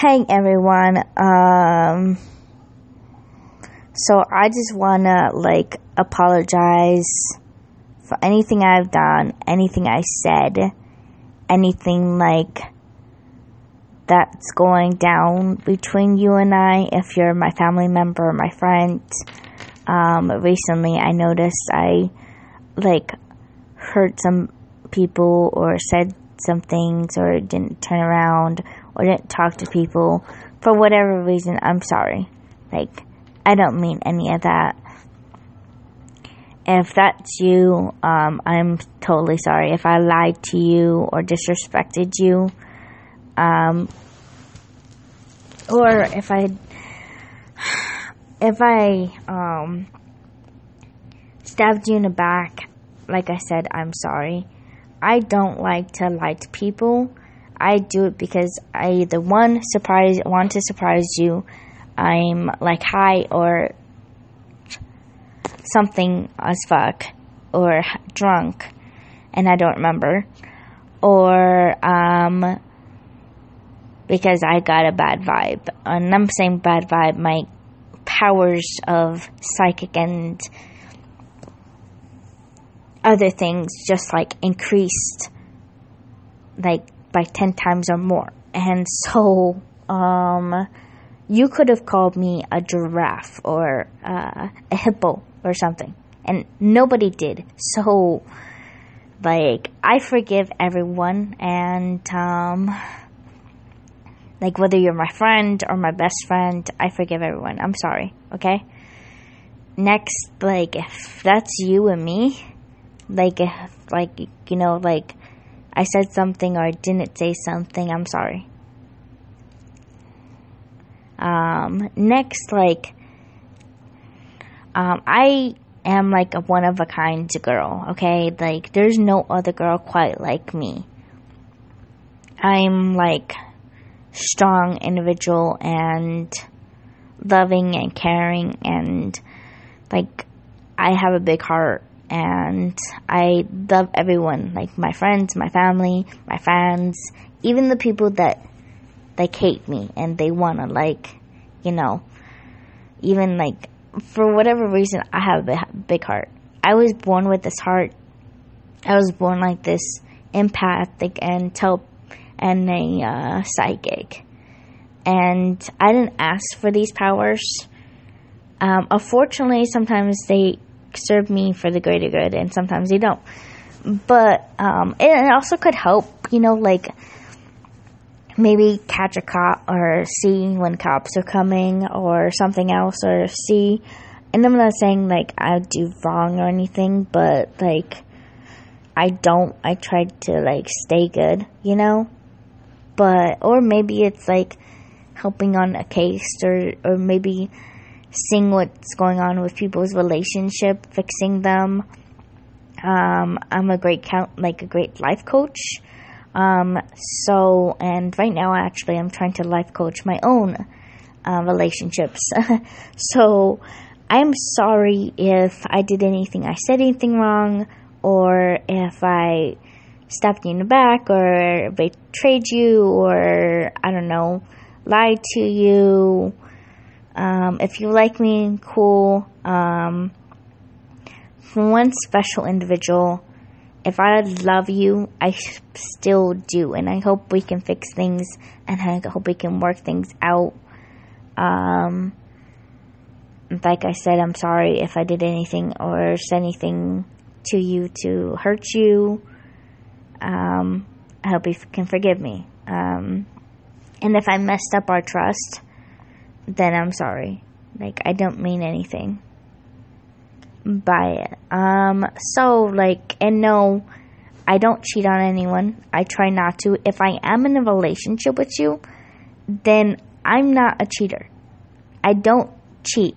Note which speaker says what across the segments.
Speaker 1: Hey everyone. Um so I just want to like apologize for anything I've done, anything I said, anything like that's going down between you and I if you're my family member or my friend. Um recently I noticed I like hurt some people or said some things or didn't turn around didn't talk to people for whatever reason, I'm sorry. Like, I don't mean any of that. If that's you, um, I'm totally sorry. If I lied to you or disrespected you, um, or if I, if I, um, stabbed you in the back, like I said, I'm sorry. I don't like to lie to people. I do it because I either one surprise want to surprise you, I'm like high or something as fuck or drunk and I don't remember or um because I got a bad vibe. And I'm saying bad vibe, my powers of psychic and other things just like increased like by 10 times or more. And so, um, you could have called me a giraffe or uh, a hippo or something. And nobody did. So, like, I forgive everyone. And, um, like, whether you're my friend or my best friend, I forgive everyone. I'm sorry, okay? Next, like, if that's you and me, like, if, like, you know, like, I said something or didn't say something, I'm sorry. Um, next, like, um, I am like a one of a kind girl, okay? Like, there's no other girl quite like me. I'm like strong individual and loving and caring and like I have a big heart and I love everyone, like my friends, my family, my fans, even the people that like hate me and they wanna like, you know, even like for whatever reason, I have a big heart. I was born with this heart. I was born like this empathic and tele and a uh, psychic, and I didn't ask for these powers. Um, unfortunately, sometimes they serve me for the greater good, and sometimes they don't. But um, it also could help, you know, like maybe catch a cop or see when cops are coming or something else, or see. And I'm not saying like I do wrong or anything, but like I don't. I try to like stay good, you know. But or maybe it's like helping on a case, or or maybe seeing what's going on with people's relationship, fixing them. Um, I'm a great count, like a great life coach. Um, so, and right now, actually, I'm trying to life coach my own uh, relationships. so, I'm sorry if I did anything, I said anything wrong, or if I stabbed you in the back, or betrayed you, or I don't know, lied to you um, if you like me, cool. Um, one special individual, if I love you, I still do. And I hope we can fix things and I hope we can work things out. Um, like I said, I'm sorry if I did anything or said anything to you to hurt you. Um, I hope you can forgive me. Um, and if I messed up our trust, then I'm sorry. Like, I don't mean anything by it. Um, so, like, and no, I don't cheat on anyone. I try not to. If I am in a relationship with you, then I'm not a cheater. I don't cheat.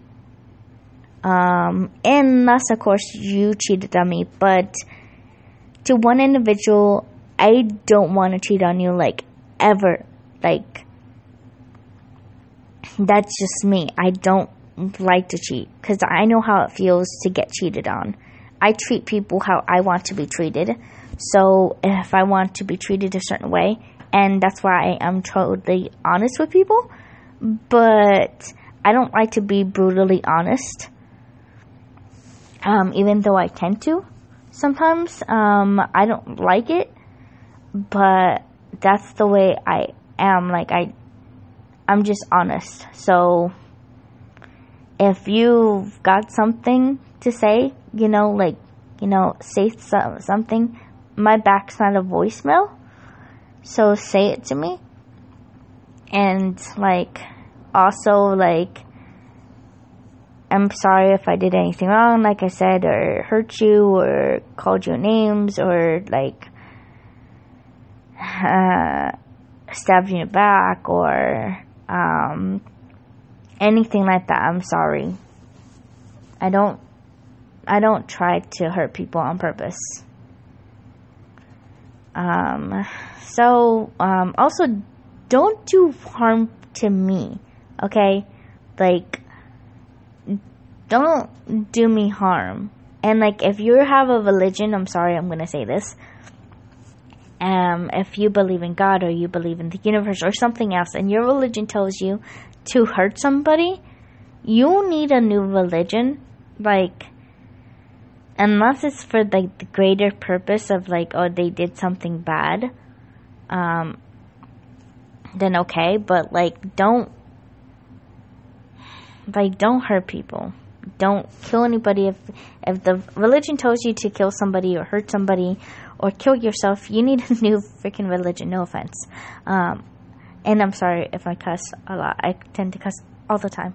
Speaker 1: Um, unless, of course, you cheated on me. But to one individual, I don't want to cheat on you, like, ever. Like, that's just me. I don't like to cheat because I know how it feels to get cheated on. I treat people how I want to be treated. So if I want to be treated a certain way, and that's why I'm totally honest with people. But I don't like to be brutally honest, um, even though I tend to sometimes. Um, I don't like it, but that's the way I am. Like I, I'm just honest. So if you've got something to say, you know, like you know, say something. My back's not a voicemail, so say it to me. And like, also like, I'm sorry if I did anything wrong, like I said, or hurt you, or called you names, or like, uh, stabbed you in the back, or um, anything like that. I'm sorry. I don't I don't try to hurt people on purpose. Um, so, um, also, don't do harm to me, okay? Like, don't do me harm. And, like, if you have a religion, I'm sorry, I'm gonna say this. Um, if you believe in God or you believe in the universe or something else, and your religion tells you to hurt somebody, you need a new religion. Like, unless it's for the greater purpose of like oh they did something bad um then okay but like don't like don't hurt people don't kill anybody if if the religion tells you to kill somebody or hurt somebody or kill yourself you need a new freaking religion no offense. Um and i'm sorry if i cuss a lot. I tend to cuss all the time.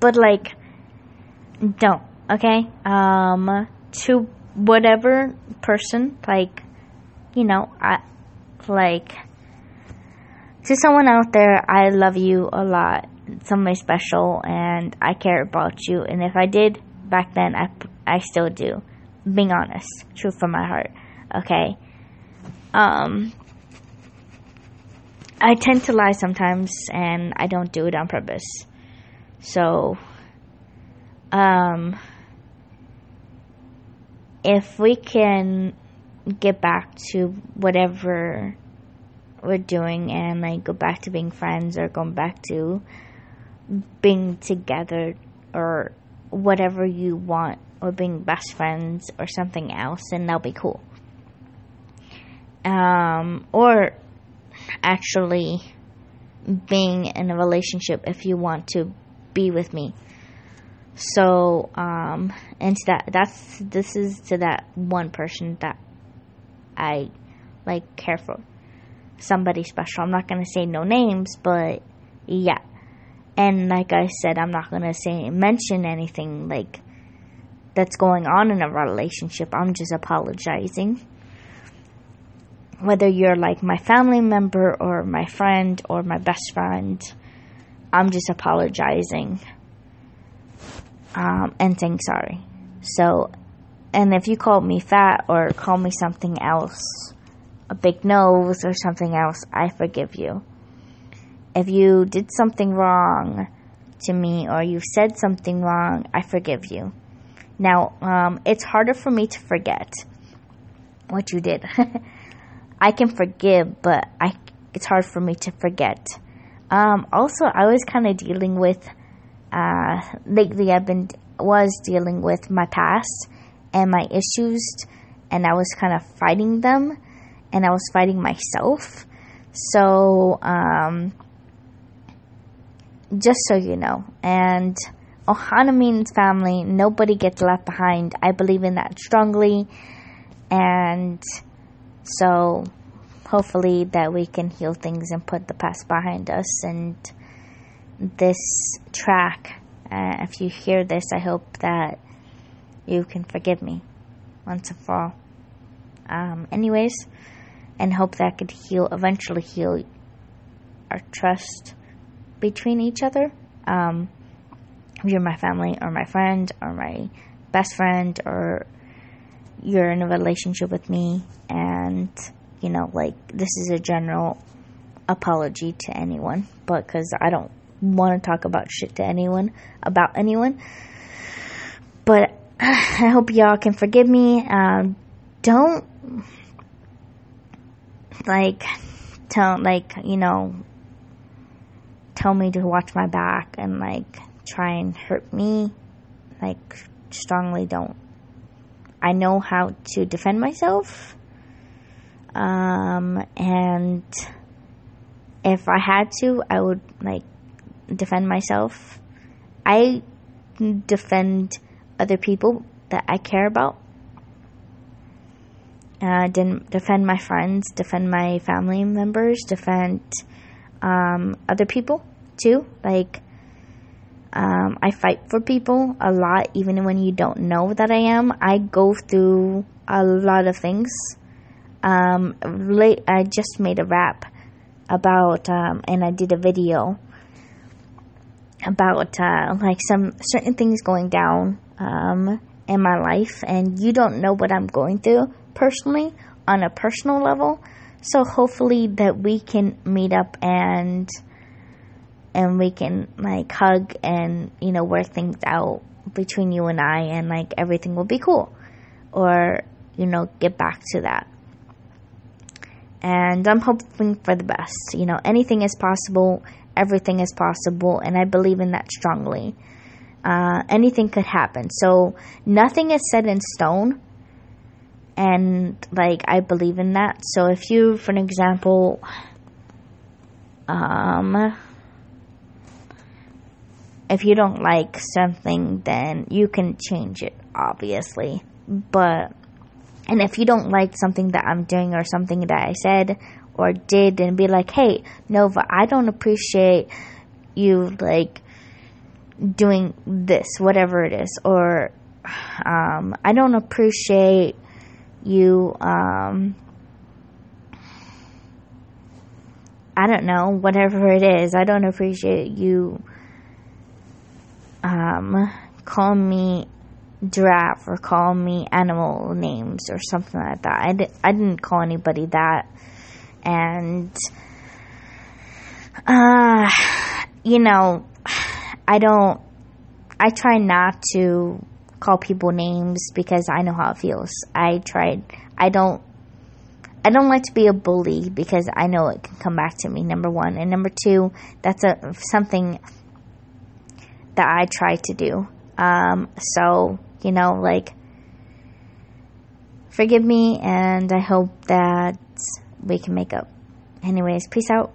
Speaker 1: But like don't okay? Um to whatever person like you know i like to someone out there i love you a lot. Somebody special and i care about you. And if i did back then i i still do being honest truth from my heart okay? Um i tend to lie sometimes and i don't do it on purpose. So um if we can get back to whatever we're doing and like go back to being friends or going back to being together or whatever you want or being best friends or something else and that'll be cool um, or actually being in a relationship if you want to be with me so, um, and that, that's, this is to that one person that I, like, care for. Somebody special. I'm not gonna say no names, but yeah. And like I said, I'm not gonna say, mention anything, like, that's going on in a relationship. I'm just apologizing. Whether you're like my family member or my friend or my best friend, I'm just apologizing um, and saying sorry. So, and if you call me fat or call me something else, a big nose or something else, I forgive you. If you did something wrong to me or you said something wrong, I forgive you. Now, um, it's harder for me to forget what you did. I can forgive, but I it's hard for me to forget. Um, also, I was kind of dealing with uh, lately I've been was dealing with my past and my issues, and I was kind of fighting them, and I was fighting myself. So, um, just so you know, and Ohana means family. Nobody gets left behind. I believe in that strongly, and so hopefully that we can heal things and put the past behind us and this track. Uh, if you hear this, I hope that you can forgive me once and for all. Um, anyways, and hope that could heal, eventually heal our trust between each other. Um, you're my family or my friend or my best friend or you're in a relationship with me and you know like this is a general apology to anyone but because i don't want to talk about shit to anyone about anyone. But I hope y'all can forgive me. Um, don't like tell like you know tell me to watch my back and like try and hurt me like strongly don't. I know how to defend myself um and if i had to i would like defend myself. I defend other people that i care about. Uh, didn't defend my friends, defend my family members, defend um, other people too. Like, um, I fight for people a lot, even when you don't know that I am. I go through a lot of things. Um, late, I just made a rap about, um, and I did a video about uh, like some certain things going down um, in my life, and you don't know what I'm going through personally on a personal level. So hopefully that we can meet up and and we can like hug and you know work things out between you and I and like everything will be cool or you know get back to that. And I'm hoping for the best. You know, anything is possible, everything is possible, and I believe in that strongly. Uh, anything could happen. So nothing is set in stone and like I believe in that. So if you, for an example, um, if you don't like something, then you can change it, obviously. But and if you don't like something that I'm doing or something that I said or did, then be like, hey, Nova, I don't appreciate you like doing this, whatever it is, or um, I don't appreciate you um, I don't know, whatever it is. I don't appreciate you um, call me giraffe or call me animal names or something like that. I, di- I didn't call anybody that. And, uh, you know, I don't, I try not to call people names because I know how it feels. I tried. I don't. I don't like to be a bully because I know it can come back to me. Number one, and number two, that's a something that I try to do. Um, so you know, like, forgive me, and I hope that we can make up. Anyways, peace out.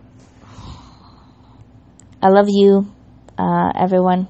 Speaker 1: I love you, uh, everyone.